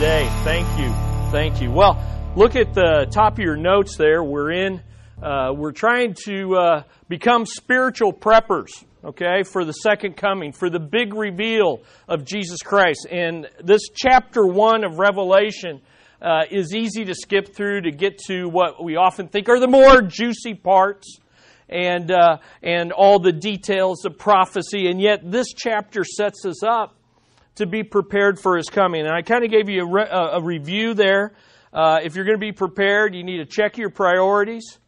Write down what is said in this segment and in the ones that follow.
today. Thank you. Thank you. Well, look at the top of your notes there. We're in, uh, we're trying to uh, become spiritual preppers, okay, for the second coming, for the big reveal of Jesus Christ. And this chapter one of Revelation uh, is easy to skip through to get to what we often think are the more juicy parts and uh, and all the details of prophecy. And yet, this chapter sets us up to be prepared for His coming. And I kind of gave you a, re- a review there. Uh, if you're going to be prepared, you need to check your priorities,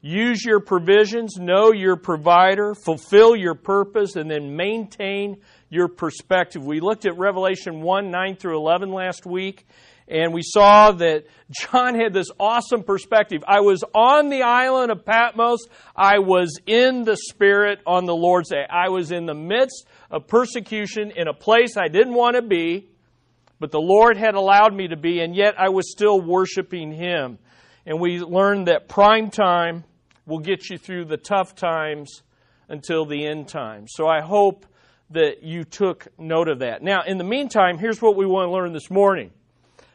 use your provisions, know your provider, fulfill your purpose, and then maintain your perspective. We looked at Revelation 1 9 through 11 last week and we saw that John had this awesome perspective. I was on the island of Patmos. I was in the Spirit on the Lord's day. I was in the midst of persecution in a place I didn't want to be, but the Lord had allowed me to be, and yet I was still worshiping Him. And we learned that prime time will get you through the tough times until the end time. So I hope that you took note of that. Now, in the meantime, here's what we want to learn this morning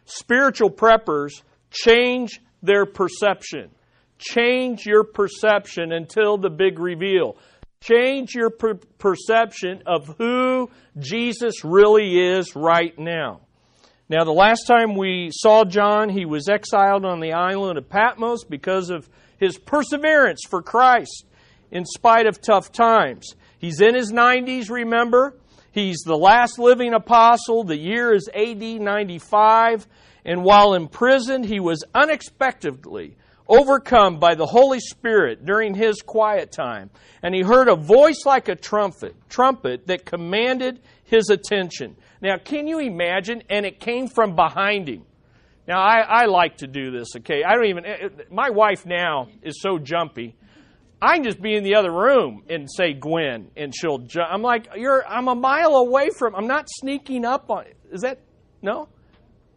spiritual preppers change their perception. Change your perception until the big reveal. Change your per- perception of who Jesus really is right now. Now, the last time we saw John, he was exiled on the island of Patmos because of his perseverance for Christ in spite of tough times. He's in his 90s, remember? He's the last living apostle. The year is AD 95. And while imprisoned, he was unexpectedly overcome by the Holy Spirit during his quiet time. And he heard a voice like a trumpet, trumpet that commanded his attention. Now, can you imagine? And it came from behind him. Now, I, I like to do this, okay? I don't even, eh, eh, my wife now is so jumpy I can just be in the other room and say Gwen, and she'll. Ju- I'm like, you're. I'm a mile away from. I'm not sneaking up on. Is that no?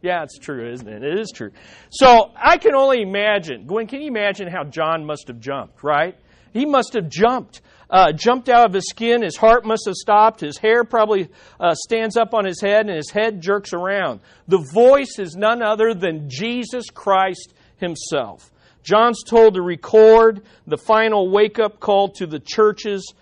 Yeah, it's true, isn't it? It is true. So I can only imagine. Gwen, can you imagine how John must have jumped? Right? He must have jumped. Uh, jumped out of his skin. His heart must have stopped. His hair probably uh, stands up on his head, and his head jerks around. The voice is none other than Jesus Christ Himself. John's told to record the final wake up call to the churches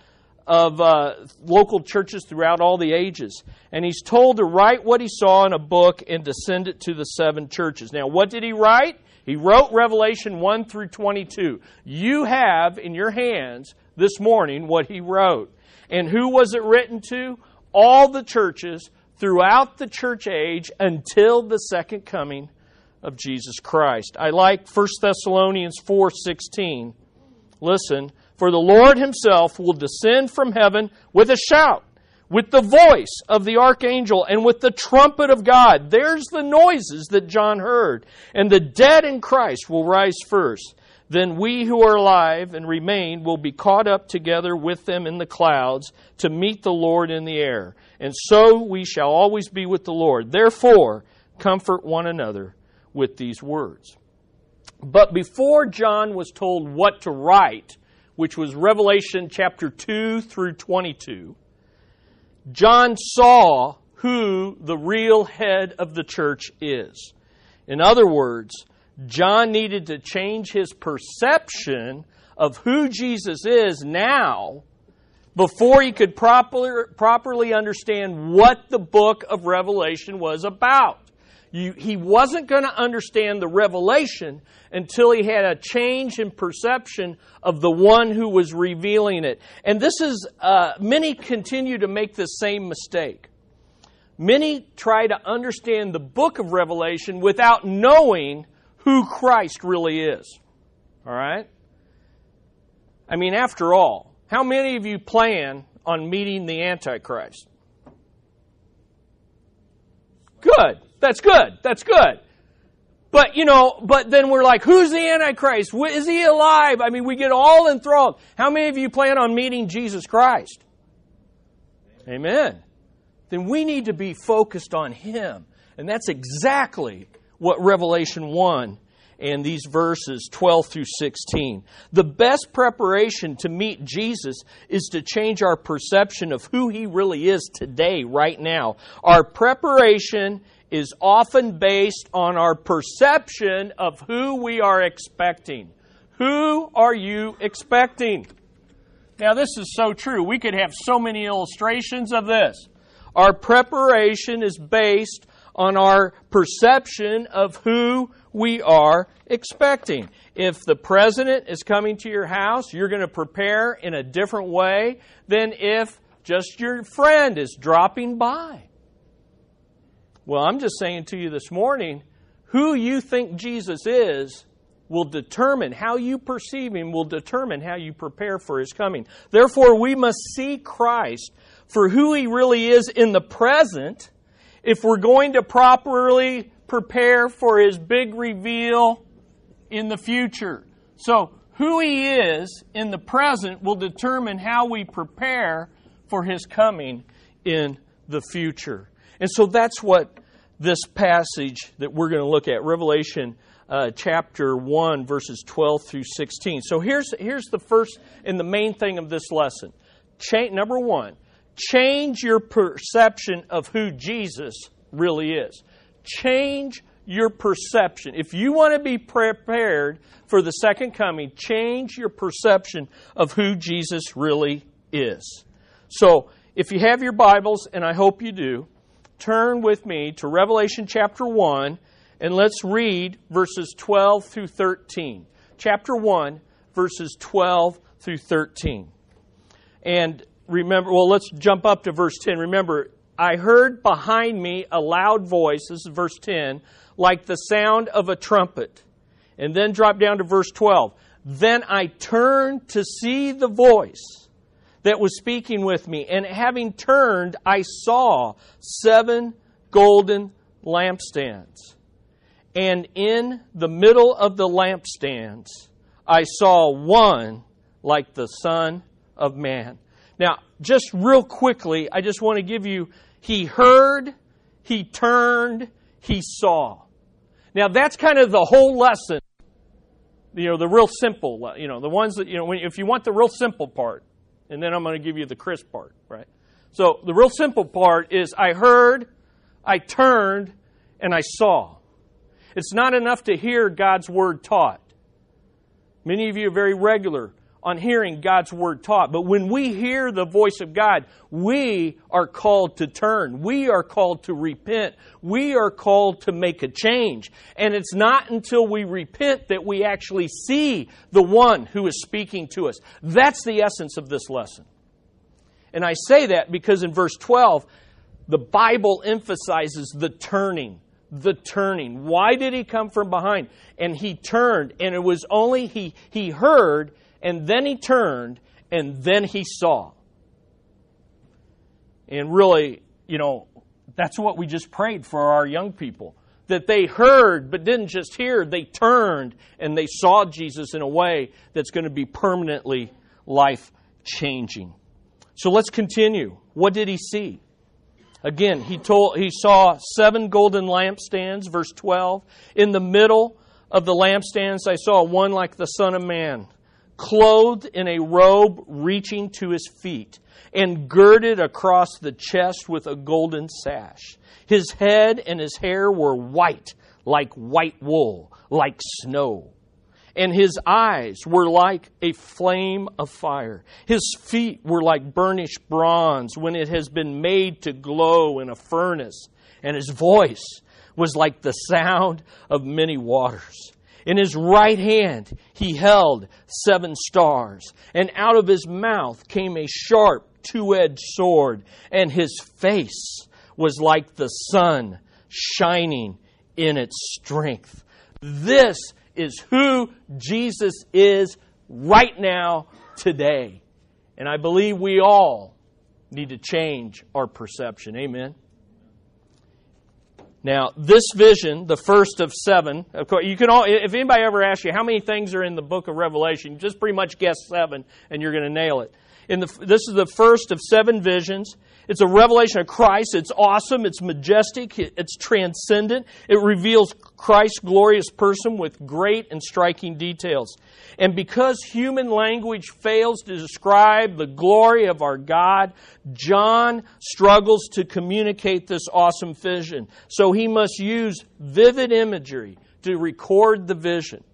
of uh, local churches throughout all the ages. And he's told to write what he saw in a book and to send it to the seven churches. Now, what did he write? He wrote Revelation 1 through 22. You have in your hands this morning what he wrote. And who was it written to? All the churches throughout the church age until the second coming of Jesus Christ. I like 1 Thessalonians 4:16. Listen, for the Lord himself will descend from heaven with a shout, with the voice of the archangel and with the trumpet of God. There's the noises that John heard. And the dead in Christ will rise first. Then we who are alive and remain will be caught up together with them in the clouds to meet the Lord in the air. And so we shall always be with the Lord. Therefore, comfort one another with these words. But before John was told what to write, which was Revelation chapter 2 through 22, John saw who the real head of the church is. In other words, John needed to change his perception of who Jesus is now before he could proper, properly understand what the book of Revelation was about. You, he wasn't going to understand the revelation until he had a change in perception of the one who was revealing it. And this is, uh, many continue to make the same mistake. Many try to understand the book of Revelation without knowing who Christ really is. All right? I mean, after all, how many of you plan on meeting the Antichrist? Good. That's good. That's good. But, you know, but then we're like, who's the Antichrist? Is he alive? I mean, we get all enthralled. How many of you plan on meeting Jesus Christ? Amen. Then we need to be focused on him. And that's exactly what Revelation 1 and these verses 12 through 16. The best preparation to meet Jesus is to change our perception of who he really is today, right now. Our preparation is often based on our perception of who we are expecting. Who are you expecting? Now, this is so true. We could have so many illustrations of this. Our preparation is based on our perception of who we are expecting. If the president is coming to your house, you're going to prepare in a different way than if just your friend is dropping by. Well, I'm just saying to you this morning who you think Jesus is will determine how you perceive him, will determine how you prepare for his coming. Therefore, we must see Christ for who he really is in the present if we're going to properly prepare for his big reveal in the future. So, who he is in the present will determine how we prepare for his coming in the future. And so that's what this passage that we're going to look at, Revelation uh, chapter 1, verses 12 through 16. So here's, here's the first and the main thing of this lesson. Cha- number one, change your perception of who Jesus really is. Change your perception. If you want to be prepared for the second coming, change your perception of who Jesus really is. So, if you have your Bibles, and I hope you do, turn with me to Revelation chapter 1 and let's read verses 12 through 13. Chapter 1, verses 12 through 13. And remember, well, let's jump up to verse 10. Remember, I heard behind me a loud voice, this is verse 10, like the sound of a trumpet. And then drop down to verse 12. Then I turned to see the voice that was speaking with me. And having turned, I saw seven golden lampstands. And in the middle of the lampstands, I saw one like the Son of Man. Now, just real quickly, I just want to give you, he heard, he turned, he saw. Now, that's kind of the whole lesson. You know, the real simple, you know, the ones that, you know, if you want the real simple part, and then I'm going to give you the crisp part, right? So the real simple part is I heard, I turned, and I saw. It's not enough to hear God's word taught. Many of you are very regular on hearing God's word taught. But when we hear the voice of God, we are called to turn. We are called to repent. We are called to make a change. And it's not until we repent that we actually see the one who is speaking to us. That's the essence of this lesson. And I say that because in verse 12, the Bible emphasizes the turning the turning. Why did he come from behind? And he turned, and it was only he, he heard and then he turned, and then he saw. And really, you know, that's what we just prayed for our young people. That they heard, but didn't just hear, they turned and they saw Jesus in a way that's going to be permanently life changing. So let's continue. What did he see? Again, he told he saw seven golden lampstands, verse 12. In the middle of the lampstands I saw one like the Son of Man clothed in a robe reaching to his feet, and girded across the chest with a golden sash. His head and his hair were white, like white wool, like snow. And his eyes were like a flame of fire. His feet were like burnished bronze when it has been made to glow in a furnace. And his voice was like the sound of many waters. In his right hand he held seven stars, and out of his mouth came a sharp two edged sword, and his face was like the sun shining in its strength. This is who Jesus is right now, today. And I believe we all need to change our perception. Amen. Now, this vision, the first of seven, of course, you can all, if anybody ever asks you how many things are in the book of Revelation, just pretty much guess seven and you're going to nail it. In the, this is the first of seven visions. It's a revelation of Christ. It's awesome. It's majestic. It's transcendent. It reveals Christ's glorious person with great and striking details. And because human language fails to describe the glory of our God, John struggles to communicate this awesome vision. So he must use vivid imagery to record the vision.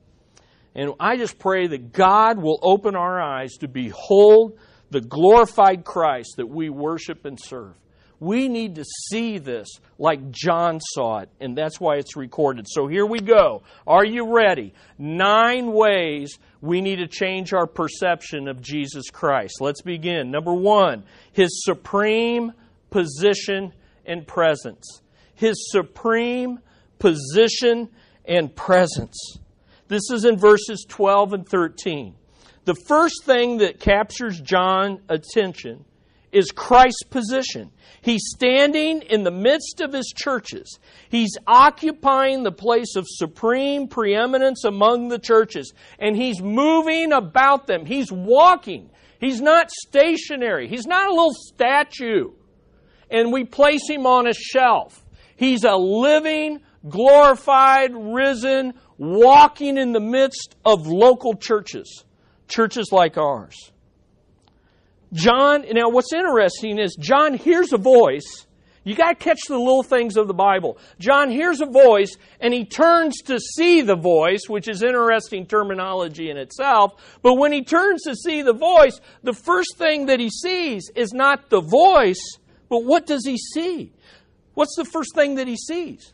And I just pray that God will open our eyes to behold the glorified Christ that we worship and serve. We need to see this like John saw it, and that's why it's recorded. So here we go. Are you ready? Nine ways we need to change our perception of Jesus Christ. Let's begin. Number one, his supreme position and presence. His supreme position and presence. This is in verses 12 and 13. The first thing that captures John's attention is Christ's position. He's standing in the midst of his churches. He's occupying the place of supreme preeminence among the churches. And he's moving about them. He's walking. He's not stationary. He's not a little statue. And we place him on a shelf. He's a living, glorified, risen, walking in the midst of local churches, churches like ours. John, now what's interesting is John hears a voice. You got to catch the little things of the Bible. John hears a voice and he turns to see the voice, which is interesting terminology in itself. But when he turns to see the voice, the first thing that he sees is not the voice, but what does he see? What's the first thing that he sees?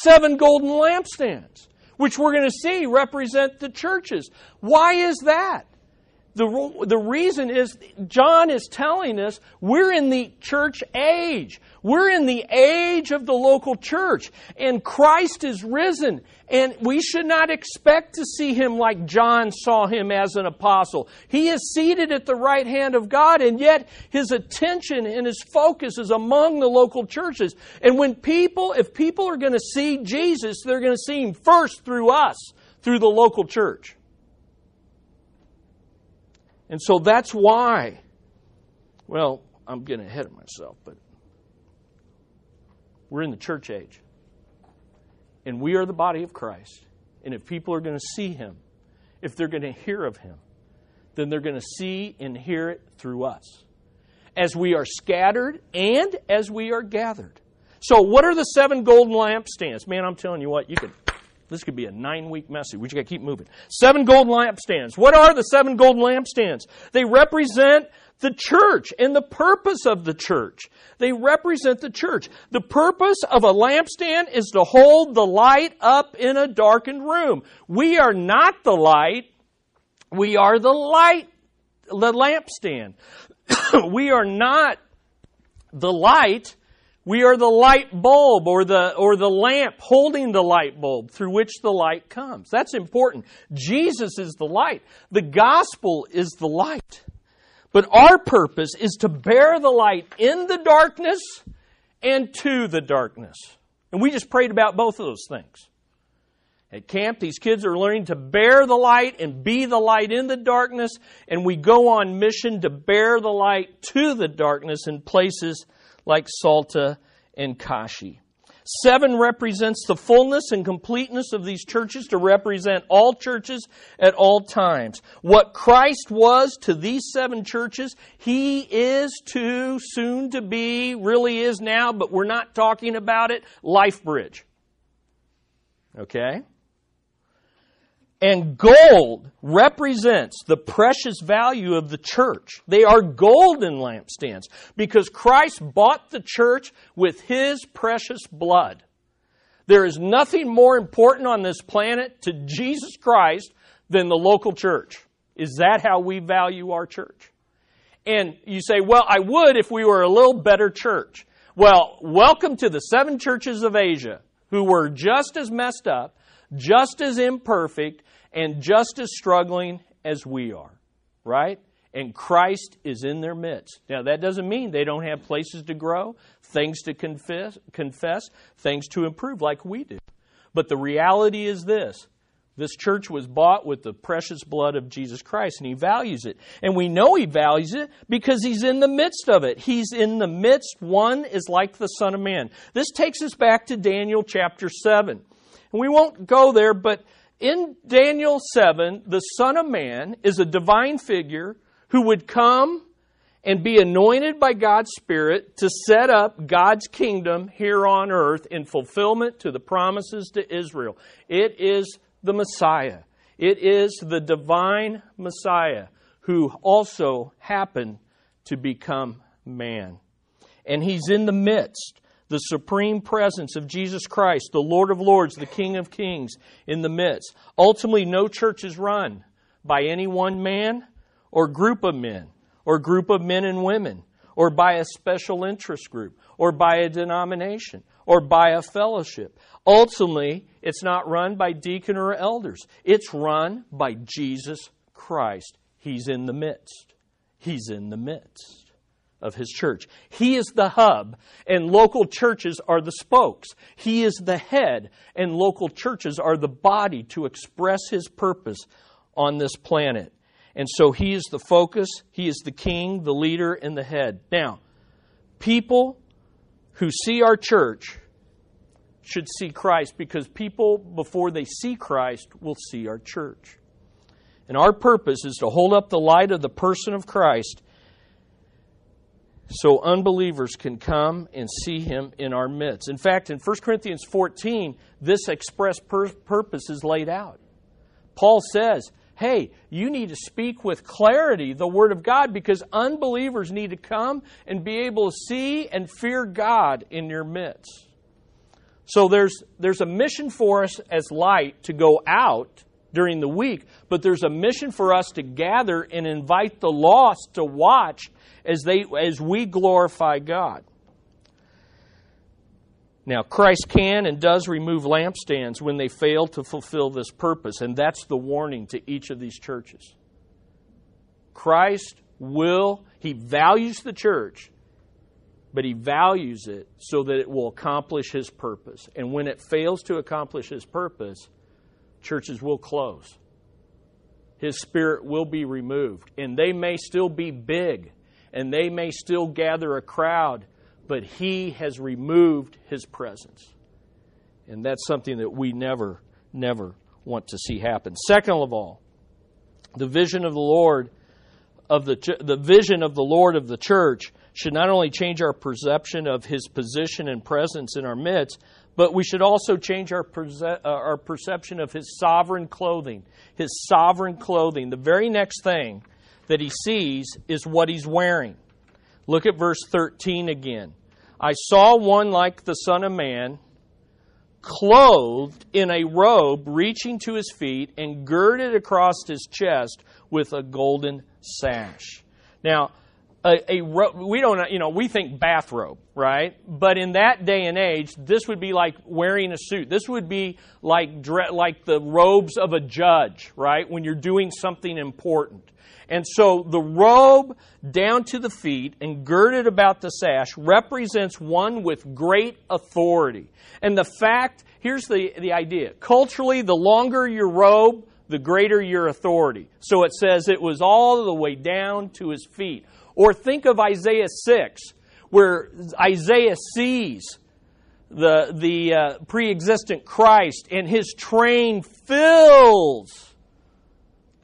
seven golden lampstands, which we're going to see represent the churches. Why is that? The, the reason is John is telling us we're in the church age. We're in the age of the local church. And Christ is risen. And we should not expect to see him like John saw him as an apostle. He is seated at the right hand of God, and yet his attention and his focus is among the local churches. And when people, if people are going to see Jesus, they're going to see him first through us, through the local church. And so that's why, well, I'm getting ahead of myself, but we're in the church age. And we are the body of Christ. And if people are going to see him, if they're going to hear of him, then they're going to see and hear it through us. As we are scattered and as we are gathered. So, what are the seven golden lampstands? Man, I'm telling you what, you could this could be a nine week message. We just got to keep moving. Seven golden lampstands. What are the seven golden lampstands? They represent the church and the purpose of the church. They represent the church. The purpose of a lampstand is to hold the light up in a darkened room. We are not the light. We are the light, the lampstand. we are not the light we are the light bulb or the, or the lamp holding the light bulb through which the light comes. That's important. Jesus is the light. The gospel is the light. But our purpose is to bear the light in the darkness and to the darkness. And we just prayed about both of those things. At camp, these kids are learning to bear the light and be the light in the darkness, and we go on mission to bear the light to the darkness in places like Salta and Kashi. Seven represents the fullness and completeness of these churches to represent all churches at all times. What Christ was to these seven churches, He is to, soon to be, really is now, but we're not talking about it, Life Bridge. Okay? And gold represents the precious value of the church. They are golden lampstands because Christ bought the church with his precious blood. There is nothing more important on this planet to Jesus Christ than the local church. Is that how we value our church? And you say, well, I would if we were a little better church. Well, welcome to the seven churches of Asia who were just as messed up, just as imperfect, and just as struggling as we are, right? And Christ is in their midst. Now, that doesn't mean they don't have places to grow, things to confess, confess things to improve like we do. But the reality is this This church was bought with the precious blood of Jesus Christ, and he values it. And we know he values it because he's in the midst of it. He's in the midst. One is like the Son of Man. This takes us back to Daniel chapter 7. We won't go there, but in Daniel 7, the Son of Man is a divine figure who would come and be anointed by God's Spirit to set up God's kingdom here on earth in fulfillment to the promises to Israel. It is the Messiah. It is the divine Messiah who also happened to become man. And he's in the midst, the supreme presence of Jesus Christ, the Lord of Lords, the King of Kings, in the midst. Ultimately, no church is run by any one man or group of men or group of men and women or by a special interest group or by a denomination or by a fellowship. Ultimately, it's not run by deacon or elders. It's run by Jesus Christ. He's in the midst. He's in the midst of his church. He is the hub, and local churches are the spokes. He is the head, and local churches are the body to express his purpose on this planet. And so he is the focus, he is the king, the leader, and the head. Now, people who see our church should see Christ because people, before they see Christ, will see our church. And our purpose is to hold up the light of the person of Christ so unbelievers can come and see him in our midst. In fact, in 1 Corinthians 14, this express pur- purpose is laid out. Paul says, hey, you need to speak with clarity the Word of God because unbelievers need to come and be able to see and fear God in your midst. So there's, there's a mission for us as light to go out during the week, but there's a mission for us to gather and invite the lost to watch as, they, as we glorify God. Now, Christ can and does remove lampstands when they fail to fulfill this purpose, and that's the warning to each of these churches. Christ will, He values the church, but He values it so that it will accomplish His purpose. And when it fails to accomplish His purpose, churches will close. His Spirit will be removed. And they may still be big, and they may still gather a crowd, but He has removed His presence. And that's something that we never, never want to see happen. Second of all, the vision of the Lord of the the vision of the Lord of the church should not only change our perception of his position and presence in our midst, but we should also change our, uh, our perception of his sovereign clothing. His sovereign clothing. The very next thing that he sees is what he's wearing. Look at verse 13 again. I saw one like the Son of Man, clothed in a robe reaching to his feet and girded across his chest with a golden sash. Now, a, a we don't you know we think bathrobe right but in that day and age this would be like wearing a suit this would be like like the robes of a judge right when you're doing something important and so the robe down to the feet and girded about the sash represents one with great authority. And the fact here's the, the idea. Culturally the longer your robe the greater your authority. So it says it was all the way down to his feet. Or think of Isaiah 6, where Isaiah sees the, the uh, pre existent Christ and his train fills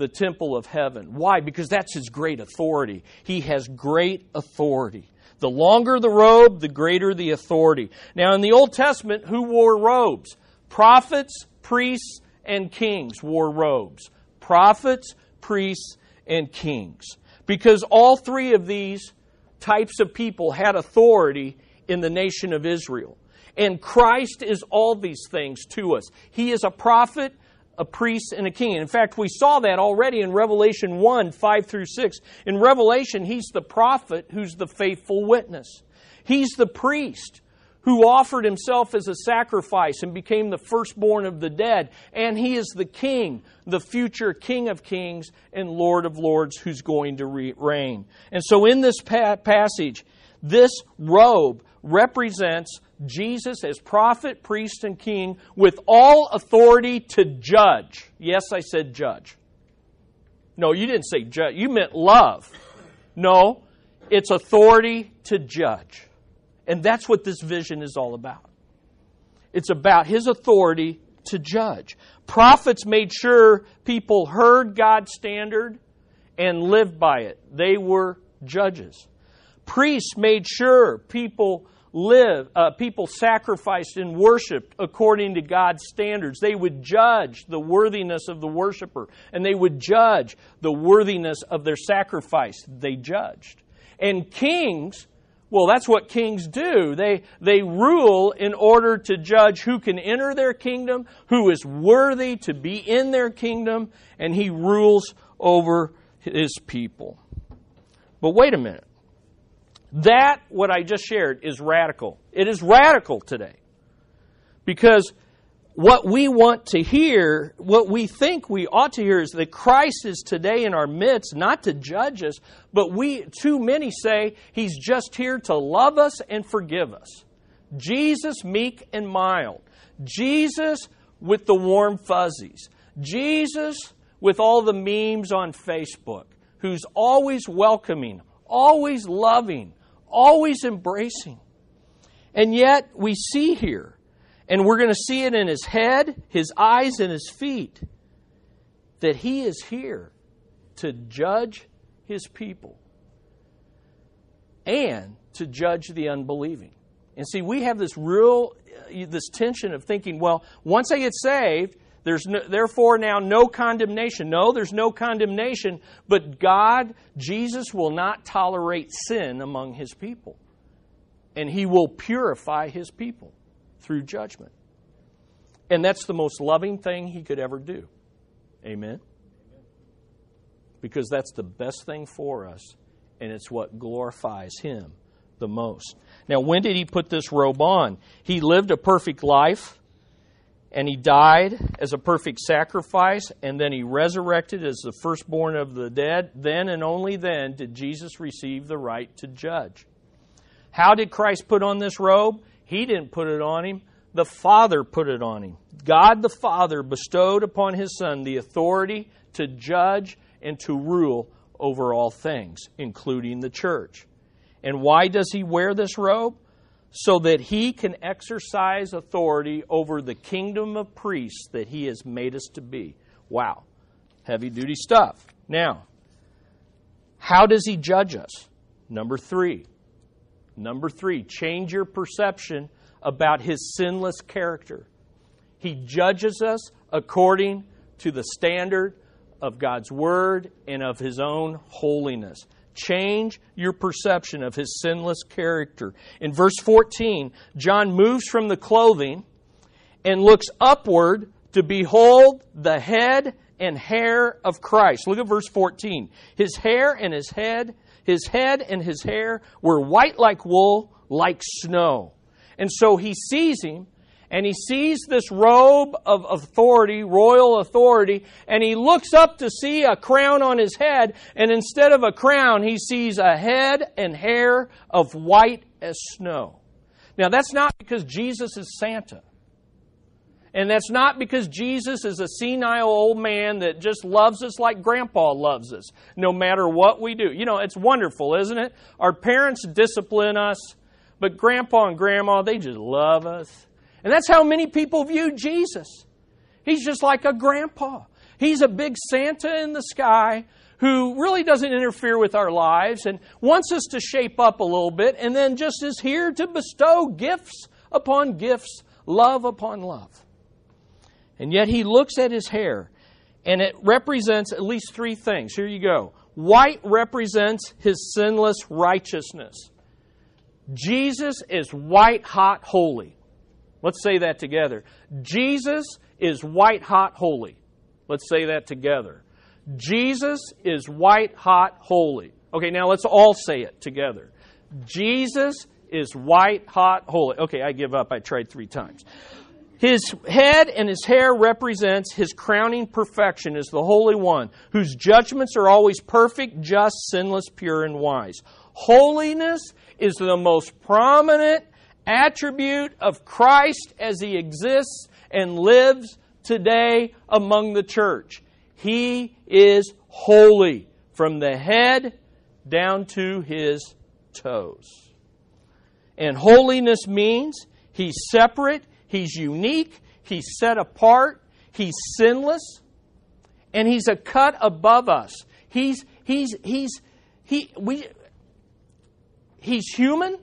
the temple of heaven. Why? Because that's his great authority. He has great authority. The longer the robe, the greater the authority. Now, in the Old Testament, who wore robes? Prophets, priests, and kings wore robes. Prophets, priests, and kings because all three of these types of people had authority in the nation of Israel. And Christ is all these things to us. He is a prophet, a priest, and a king. In fact, we saw that already in Revelation 1 5 through 6. In Revelation, he's the prophet who's the faithful witness, he's the priest who offered himself as a sacrifice and became the firstborn of the dead. And he is the king, the future king of kings and lord of lords who's going to reign. And so in this passage, this robe represents Jesus as prophet, priest, and king with all authority to judge. Yes, I said judge. No, you didn't say judge. You meant love. No, it's authority to judge. And that's what this vision is all about. It's about his authority to judge. Prophets made sure people heard God's standard and lived by it. They were judges. Priests made sure people live, uh, people sacrificed and worshiped according to God's standards. They would judge the worthiness of the worshiper, and they would judge the worthiness of their sacrifice. They judged. And kings, well, that's what kings do. They, they rule in order to judge who can enter their kingdom, who is worthy to be in their kingdom, and he rules over his people. But wait a minute. That, what I just shared, is radical. It is radical today. Because what we want to hear, what we think we ought to hear, is that Christ is today in our midst, not to judge us, but we, too many say, He's just here to love us and forgive us. Jesus, meek and mild. Jesus with the warm fuzzies. Jesus with all the memes on Facebook, who's always welcoming, always loving, always embracing. And yet, we see here, and we're going to see it in his head, his eyes, and his feet, that he is here to judge his people and to judge the unbelieving. And see, we have this real, uh, this tension of thinking, well, once I get saved, there's no, therefore now no condemnation. No, there's no condemnation, but God, Jesus, will not tolerate sin among his people. And he will purify his people through judgment. And that's the most loving thing he could ever do. Amen? Because that's the best thing for us, and it's what glorifies him the most. Now, when did he put this robe on? He lived a perfect life and he died as a perfect sacrifice, and then he resurrected as the firstborn of the dead. Then and only then did Jesus receive the right to judge. How did Christ put on this robe? He didn't put it on him, the Father put it on him. God the Father bestowed upon his Son the authority to judge and to rule over all things, including the church. And why does he wear this robe? So that he can exercise authority over the kingdom of priests that he has made us to be. Wow. Heavy duty stuff. Now, how does he judge us? Number three. Number three, change your perception about his sinless character. He judges us according to the standard of God's word and of his own holiness change your perception of his sinless character. In verse 14, John moves from the clothing and looks upward to behold the head and hair of Christ. Look at verse 14. His hair and his head, his head and his hair were white like wool, like snow. And so he sees him and he sees this robe of authority, royal authority, and he looks up to see a crown on his head, and instead of a crown, he sees a head and hair of white as snow. Now, that's not because Jesus is Santa. And that's not because Jesus is a senile old man that just loves us like grandpa loves us, no matter what we do. You know, it's wonderful, isn't it? Our parents discipline us, but grandpa and grandma, they just love us. And that's how many people view Jesus. He's just like a grandpa. He's a big Santa in the sky who really doesn't interfere with our lives and wants us to shape up a little bit and then just is here to bestow gifts upon gifts, love upon love. And yet he looks at his hair and it represents at least three things. Here you go. White represents his sinless righteousness. Jesus is white hot holy. Let's say that together. Jesus is white hot holy. Let's say that together. Jesus is white hot holy. Okay, now let's all say it together. Jesus is white hot holy. Okay, I give up. I tried three times. His head and his hair represents his crowning perfection as the Holy One, whose judgments are always perfect, just, sinless, pure, and wise. Holiness is the most prominent attribute of Christ as he exists and lives today among the church. He is holy from the head down to his toes. And holiness means he's separate, he's unique, he's set apart, he's sinless, and he's a cut above us. He's he's he's he we he's human,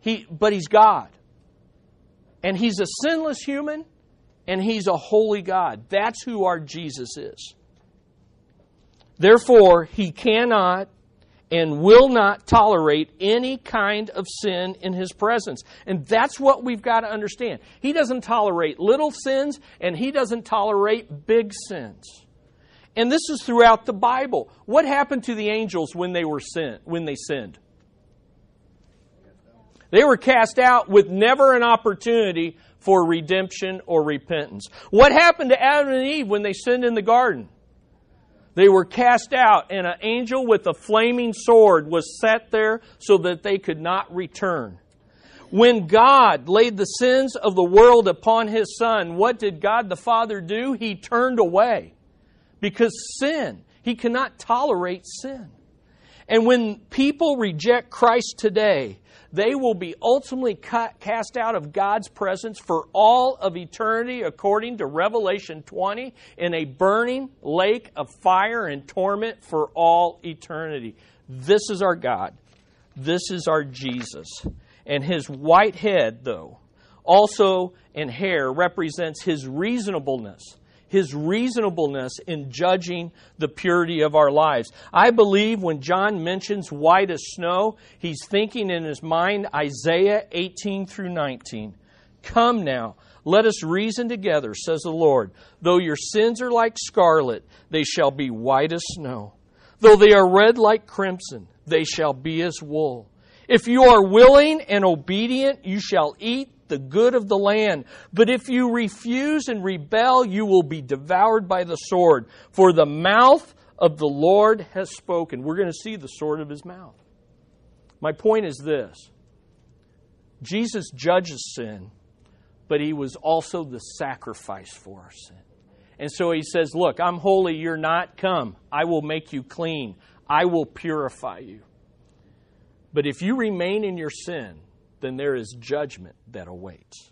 he but he's God. And he's a sinless human and he's a holy God. That's who our Jesus is. Therefore, he cannot and will not tolerate any kind of sin in his presence. And that's what we've got to understand. He doesn't tolerate little sins and he doesn't tolerate big sins. And this is throughout the Bible. What happened to the angels when they were sin, when they sinned? They were cast out with never an opportunity for redemption or repentance. What happened to Adam and Eve when they sinned in the garden? They were cast out, and an angel with a flaming sword was set there so that they could not return. When God laid the sins of the world upon his Son, what did God the Father do? He turned away. Because sin, he cannot tolerate sin. And when people reject Christ today, they will be ultimately cast out of God's presence for all of eternity, according to Revelation 20, in a burning lake of fire and torment for all eternity. This is our God. This is our Jesus. And his white head, though, also and hair represents his reasonableness his reasonableness in judging the purity of our lives. I believe when John mentions white as snow, he's thinking in his mind Isaiah 18 through 19. Come now, let us reason together, says the Lord. Though your sins are like scarlet, they shall be white as snow. Though they are red like crimson, they shall be as wool. If you are willing and obedient, you shall eat the good of the land. But if you refuse and rebel, you will be devoured by the sword. For the mouth of the Lord has spoken. We're going to see the sword of his mouth. My point is this Jesus judges sin, but he was also the sacrifice for our sin. And so he says, Look, I'm holy, you're not. Come, I will make you clean, I will purify you. But if you remain in your sin, then there is judgment that awaits.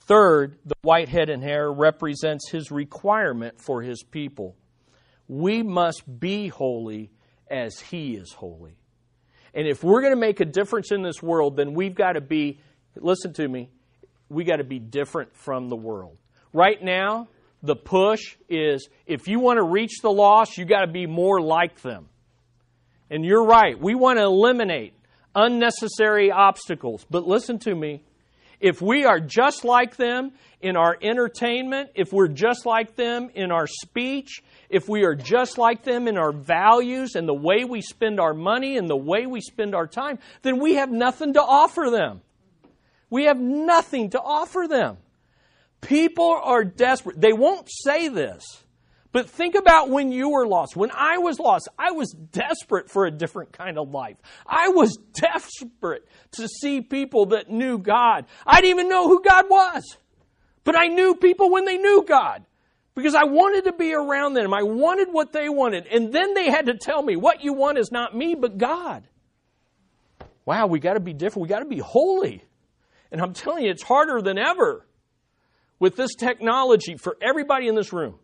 Third, the white head and hair represents his requirement for his people. We must be holy as he is holy. And if we're going to make a difference in this world, then we've got to be, listen to me, we got to be different from the world. Right now, the push is if you want to reach the lost, you got to be more like them. And you're right. We want to eliminate unnecessary obstacles. But listen to me. If we are just like them in our entertainment, if we're just like them in our speech, if we are just like them in our values and the way we spend our money and the way we spend our time, then we have nothing to offer them. We have nothing to offer them. People are desperate. They won't say this. But think about when you were lost. When I was lost, I was desperate for a different kind of life. I was desperate to see people that knew God. I didn't even know who God was. But I knew people when they knew God because I wanted to be around them. I wanted what they wanted. And then they had to tell me, what you want is not me, but God. Wow, we got to be different. We got to be holy. And I'm telling you, it's harder than ever with this technology for everybody in this room.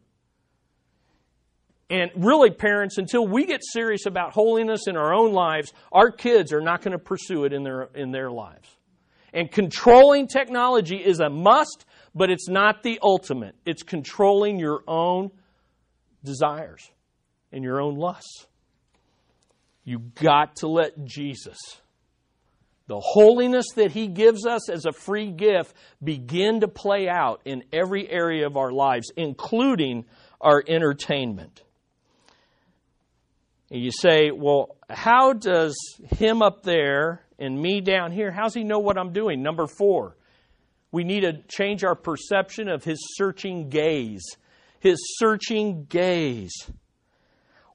And really, parents, until we get serious about holiness in our own lives, our kids are not going to pursue it in their, in their lives. And controlling technology is a must, but it's not the ultimate. It's controlling your own desires and your own lusts. You got to let Jesus, the holiness that He gives us as a free gift, begin to play out in every area of our lives, including our entertainment. And you say, well, how does him up there and me down here, how's he know what I'm doing? Number four, we need to change our perception of his searching gaze. His searching gaze.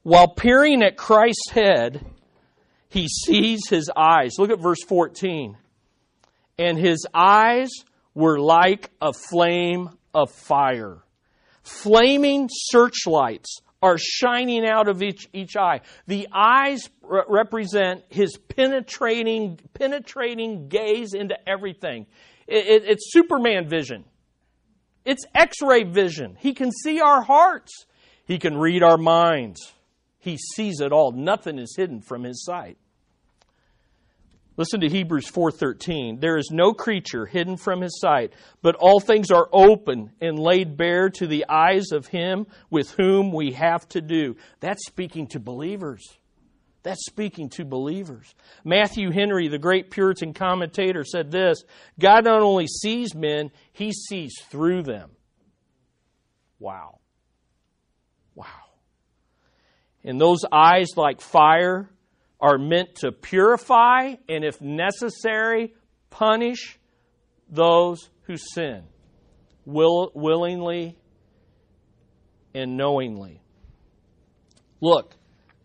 While peering at Christ's head, he sees his eyes. Look at verse 14. and his eyes were like a flame of fire. Flaming searchlights are shining out of each, each eye. The eyes re- represent his penetrating, penetrating gaze into everything. It, it, it's Superman vision. It's X ray vision. He can see our hearts. He can read our minds. He sees it all. Nothing is hidden from his sight. Listen to Hebrews 4:13. There is no creature hidden from his sight, but all things are open and laid bare to the eyes of him with whom we have to do. That's speaking to believers. That's speaking to believers. Matthew Henry, the great Puritan commentator, said this God not only sees men, he sees through them. Wow. Wow. And those eyes, like fire, are meant to purify and, if necessary, punish those who sin will, willingly and knowingly. Look,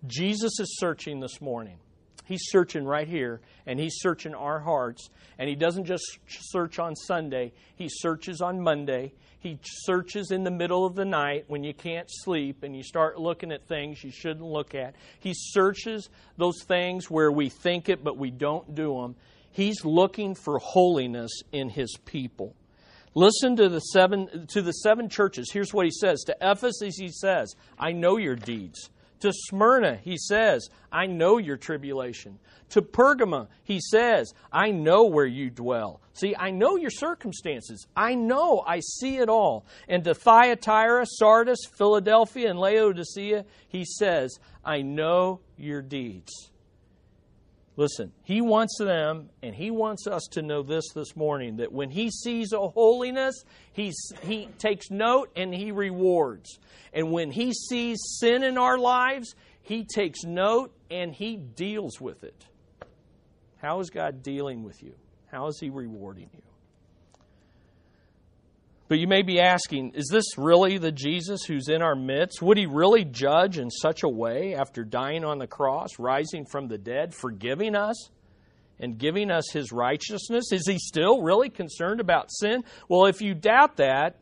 Jesus is searching this morning. He's searching right here, and He's searching our hearts. And He doesn't just search on Sunday, He searches on Monday. He searches in the middle of the night when you can't sleep and you start looking at things you shouldn't look at. He searches those things where we think it but we don't do them. He's looking for holiness in His people. Listen to the seven to the seven churches. Here's what he says. To Ephesus he says, "I know your deeds." To Smyrna, he says, I know your tribulation. To Pergama, he says, I know where you dwell. See, I know your circumstances. I know, I see it all. And to Thyatira, Sardis, Philadelphia, and Laodicea, he says, I know your deeds. Listen, he wants them, and he wants us to know this this morning that when he sees a holiness, he's, he takes note and he rewards. And when he sees sin in our lives, he takes note and he deals with it. How is God dealing with you? How is he rewarding you? But you may be asking, is this really the Jesus who's in our midst? Would he really judge in such a way after dying on the cross, rising from the dead, forgiving us, and giving us his righteousness? Is he still really concerned about sin? Well, if you doubt that,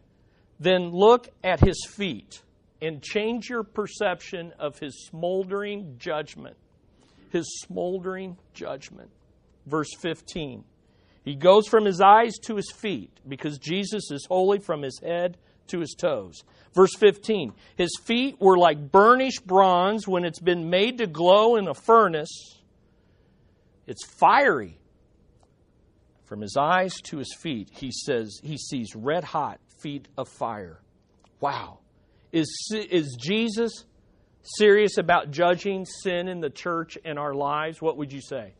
then look at his feet and change your perception of his smoldering judgment. His smoldering judgment. Verse 15. He goes from his eyes to his feet because Jesus is holy from his head to his toes. Verse 15 His feet were like burnished bronze when it's been made to glow in a furnace. It's fiery. From his eyes to his feet, he says he sees red hot feet of fire. Wow. Is, is Jesus serious about judging sin in the church and our lives? What would you say?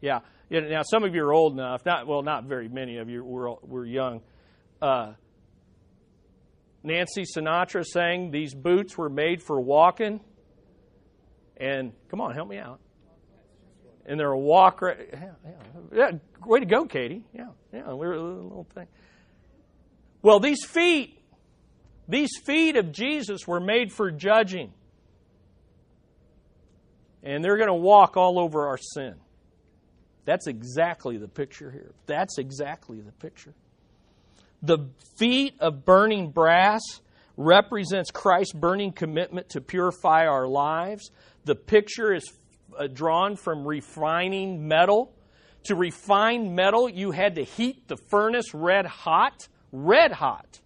Yeah. You know, now, some of you are old enough. Not well, not very many of you. We're we're young. Uh, Nancy Sinatra sang, "These boots were made for walking." And come on, help me out. And they're a walk. Right, yeah, yeah, yeah, way to go, Katie. Yeah, yeah, we're a little thing. Well, these feet, these feet of Jesus were made for judging, and they're going to walk all over our sin. That's exactly the picture here. That's exactly the picture. The feet of burning brass represents Christ's burning commitment to purify our lives. The picture is uh, drawn from refining metal. To refine metal, you had to heat the furnace red hot, red hot.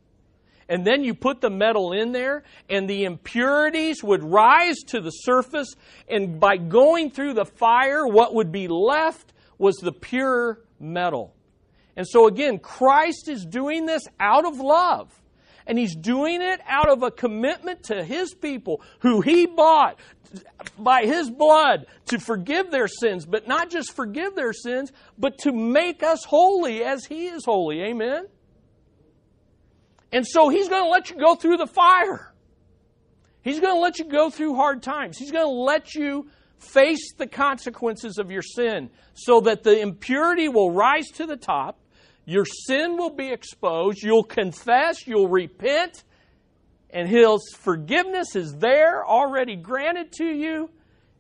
And then you put the metal in there, and the impurities would rise to the surface. And by going through the fire, what would be left was the pure metal. And so again, Christ is doing this out of love. And he's doing it out of a commitment to his people who he bought by his blood to forgive their sins, but not just forgive their sins, but to make us holy as he is holy. Amen? And so he's going to let you go through the fire. He's going to let you go through hard times. He's going to let you face the consequences of your sin so that the impurity will rise to the top, your sin will be exposed, you'll confess, you'll repent, and His forgiveness is there, already granted to you,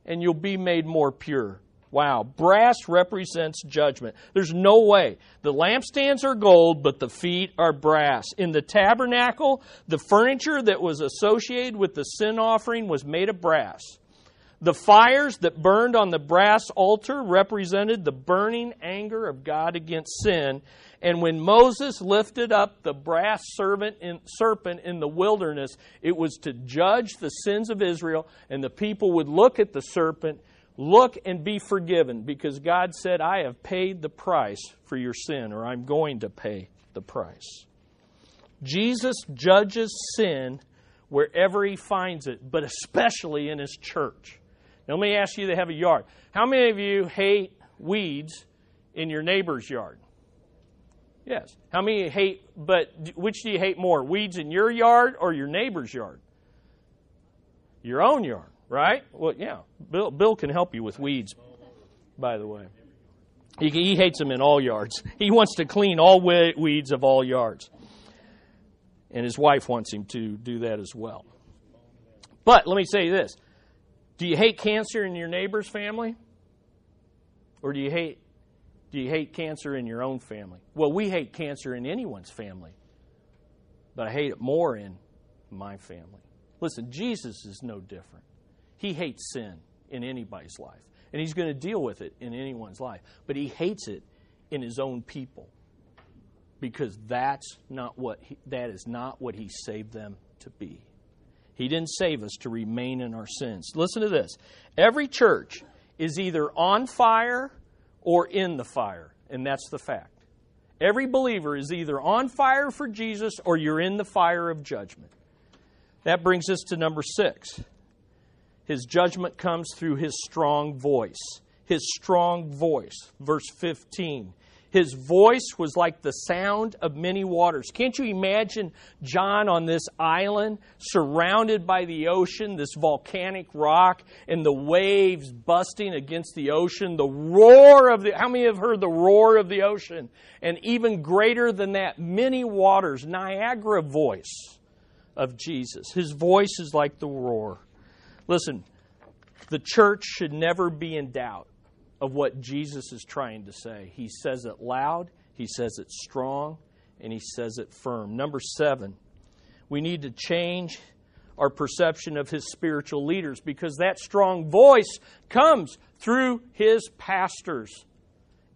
and you'll be made more pure Wow, brass represents judgment. There's no way. The lampstands are gold, but the feet are brass. In the tabernacle, the furniture that was associated with the sin offering was made of brass. The fires that burned on the brass altar represented the burning anger of God against sin. And when Moses lifted up the brass serpent in, serpent in the wilderness, it was to judge the sins of Israel, and the people would look at the serpent, look and be forgiven, because God said, I have paid the price for your sin, or I'm going to pay the price. Jesus judges sin wherever he finds it, but especially in his church. Now, let me ask you to have a yard. How many of you hate weeds in your neighbor's yard? Yes. How many hate, but which do you hate more, weeds in your yard or your neighbor's yard? Your own yard, right? Well, yeah. Bill, Bill can help you with weeds, by the way. He, he hates them in all yards. He wants to clean all weeds of all yards. And his wife wants him to do that as well. But let me say this do you hate cancer in your neighbor's family? Or do you hate do you hate cancer in your own family? Well, we hate cancer in anyone's family. But I hate it more in my family. Listen, Jesus is no different. He hates sin in anybody's life. And he's going to deal with it in anyone's life. But he hates it in his own people. Because that's not what he, that is not what he saved them to be. He didn't save us to remain in our sins. Listen to this every church is either on fire or in the fire, and that's the fact. Every believer is either on fire for Jesus or you're in the fire of judgment. That brings us to number six. His judgment comes through his strong voice. His strong voice. Verse 15. His voice was like the sound of many waters. Can't you imagine John on this island, surrounded by the ocean, this volcanic rock, and the waves busting against the ocean? The roar of the, how many have heard the roar of the ocean? And even greater than that, many waters, Niagara voice of Jesus. His voice is like the roar. Listen, the church should never be in doubt of what Jesus is trying to say. He says it loud, he says it strong, and he says it firm. Number seven, we need to change our perception of his spiritual leaders because that strong voice comes through his pastors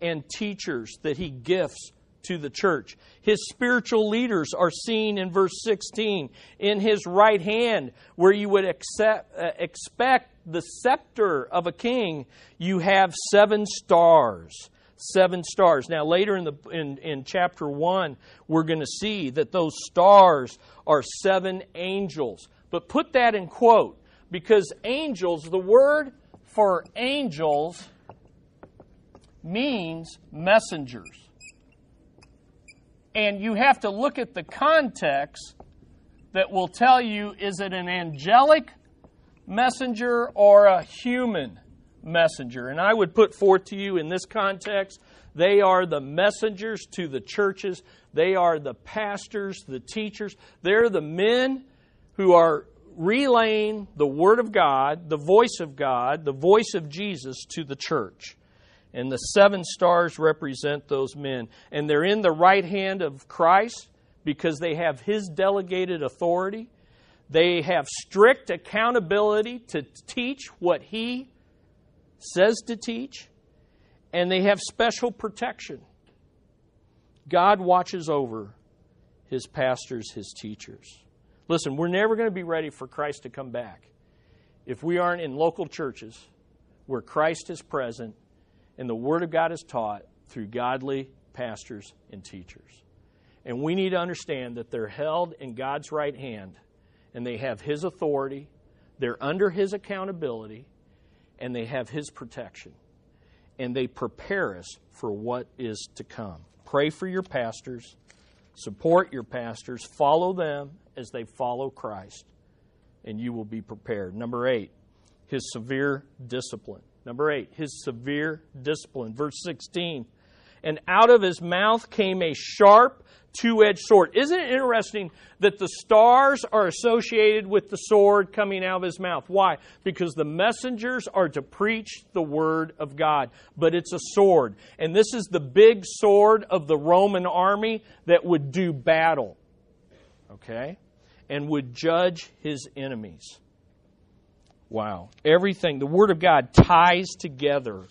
and teachers that he gifts to the church. His spiritual leaders are seen in verse 16 in his right hand, where you would accept, uh, expect the scepter of a king, you have seven stars. Seven stars. Now, later in, the, in, in chapter 1, we're going to see that those stars are seven angels. But put that in quote, because angels, the word for angels means messengers. And you have to look at the context that will tell you is it an angelic messenger or a human messenger. And I would put forth to you in this context, they are the messengers to the churches, they are the pastors, the teachers, they're the men who are relaying the Word of God, the voice of God, the voice of Jesus to the church. And the seven stars represent those men. And they're in the right hand of Christ because they have His delegated authority. They have strict accountability to teach what He says to teach, and they have special protection. God watches over His pastors, His teachers. Listen, we're never going to be ready for Christ to come back if we aren't in local churches where Christ is present and the Word of God is taught through godly pastors and teachers. And we need to understand that they're held in God's right hand and they have His authority, they're under His accountability, and they have His protection. And they prepare us for what is to come. Pray for your pastors, support your pastors, follow them as they follow Christ, and you will be prepared. Number eight, His severe discipline. Number eight, His severe discipline. Verse 16 and out of his mouth came a sharp, two edged sword. Isn't it interesting that the stars are associated with the sword coming out of his mouth? Why? Because the messengers are to preach the word of God, but it's a sword. And this is the big sword of the Roman army that would do battle. Okay? And would judge his enemies. Wow. Everything, the Word of God ties together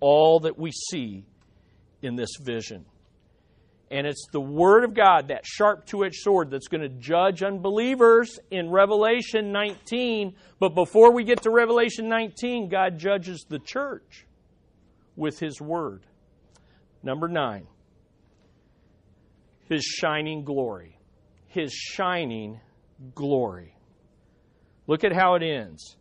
all that we see in this vision. And it's the Word of God, that sharp two edged sword, that's going to judge unbelievers in Revelation 19. But before we get to Revelation 19, God judges the church with His Word. Number nine, His shining glory. His shining glory. Look at how it ends.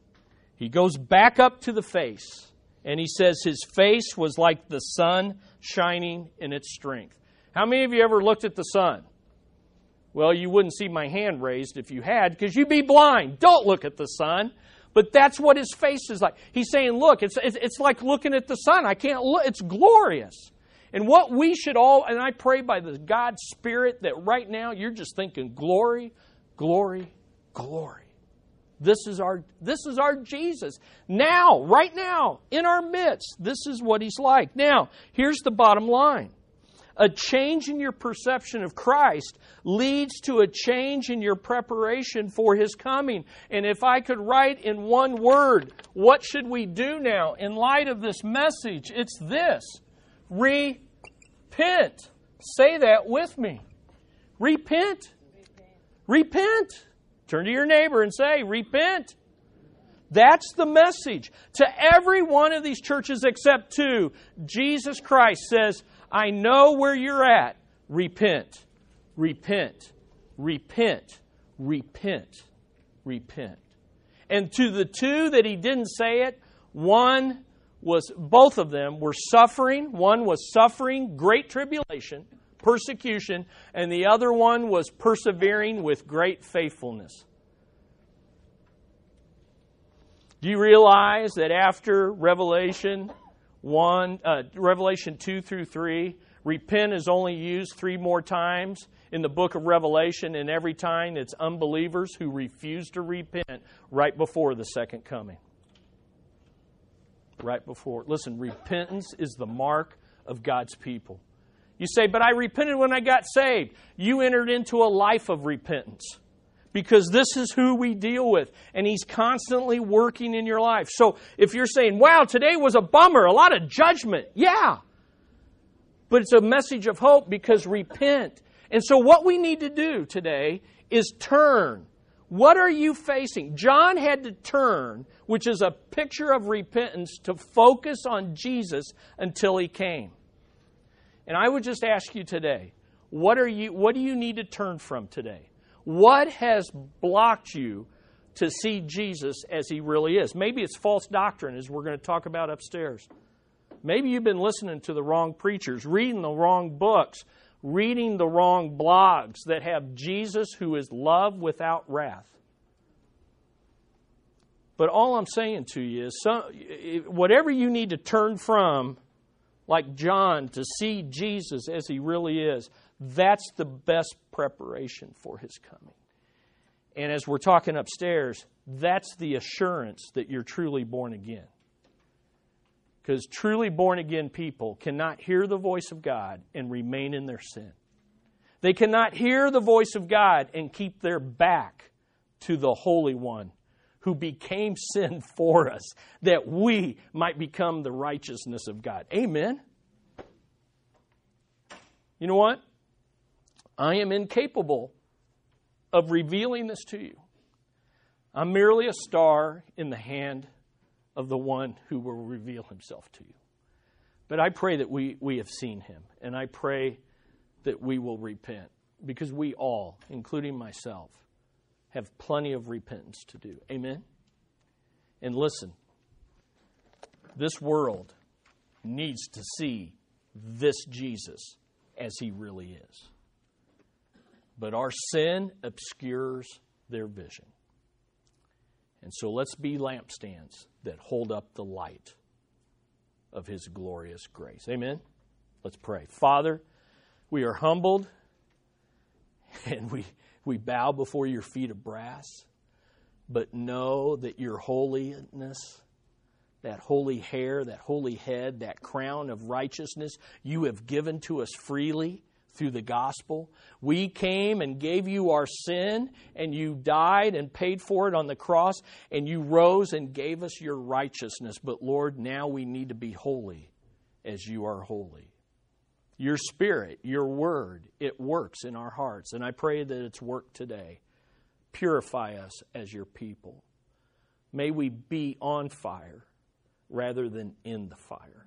He goes back up to the face, and he says his face was like the sun shining in its strength. How many of you ever looked at the sun? Well, you wouldn't see my hand raised if you had, because you'd be blind. Don't look at the sun. But that's what his face is like. He's saying, Look, it's, it's, like looking at the sun. I can't look. It's glorious. And what we should all, and I pray by the God Spirit that right now you're just thinking glory, glory, glory. This is our this is our Jesus. Now, right now, in our midst, this is what he's like. Now, here's the bottom line. A change in your perception of Christ leads to a change in your preparation for his coming. And if I could write in one word, what should we do now in light of this message? It's this repent. Say that with me. Repent. Repent. Turn to your neighbor and say, Repent. That's the message. To every one of these churches except two, Jesus Christ says, I know where you're at. Repent. Repent. Repent. Repent. Repent. And to the two that he didn't say it, one was, both of them were suffering. One was suffering great tribulation persecution, and the other one was persevering with great faithfulness. Do you realize that after Revelation 1, uh, Revelation 2 through 3, repent is only used three more times in the book of Revelation, and every time it's unbelievers who refuse to repent right before the second coming. Right before. Listen, repentance is the mark of God's people. You say, but I repented when I got saved. You entered into a life of repentance because this is who we deal with. And He's constantly working in your life. So if you're saying, wow, today was a bummer, a lot of judgment, yeah. But it's a message of hope because repent. And so what we need to do today is turn. What are you facing? John had to turn, which is a picture of repentance, to focus on Jesus until he came. And I would just ask you today, what are you what do you need to turn from today? What has blocked you to see Jesus as he really is? Maybe it's false doctrine as we're going to talk about upstairs. Maybe you've been listening to the wrong preachers, reading the wrong books, reading the wrong blogs that have Jesus who is love without wrath. But all I'm saying to you is whatever you need to turn from like John to see Jesus as he really is, that's the best preparation for his coming. And as we're talking upstairs, that's the assurance that you're truly born again. Because truly born again people cannot hear the voice of God and remain in their sin. They cannot hear the voice of God and keep their back to the Holy One who became sin for us, that we might become the righteousness of God. Amen. You know what? I am incapable of revealing this to you. I'm merely a star in the hand of the one who will reveal himself to you. But I pray that we, we have seen him, and I pray that we will repent because we all, including myself, have plenty of repentance to do. Amen? And listen, this world needs to see this Jesus as he really is. But our sin obscures their vision. And so let's be lampstands that hold up the light of his glorious grace. Amen? Let's pray. Father, we are humbled and we, we bow before your feet of brass, but know that your holiness, that holy hair, that holy head, that crown of righteousness, you have given to us freely through the gospel. We came and gave you our sin, and you died and paid for it on the cross, and you rose and gave us your righteousness. But Lord, now we need to be holy as you are holy. Your spirit, your word, it works in our hearts, and I pray that it's worked today. Purify us as your people. May we be on fire rather than in the fire.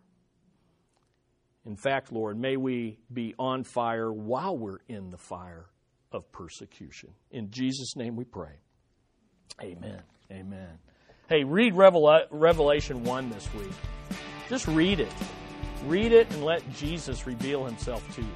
In fact, Lord, may we be on fire while we're in the fire of persecution. In Jesus' name we pray. Amen. Amen. Hey, read Revelation 1 this week. Just read it. Read it and let Jesus reveal himself to you.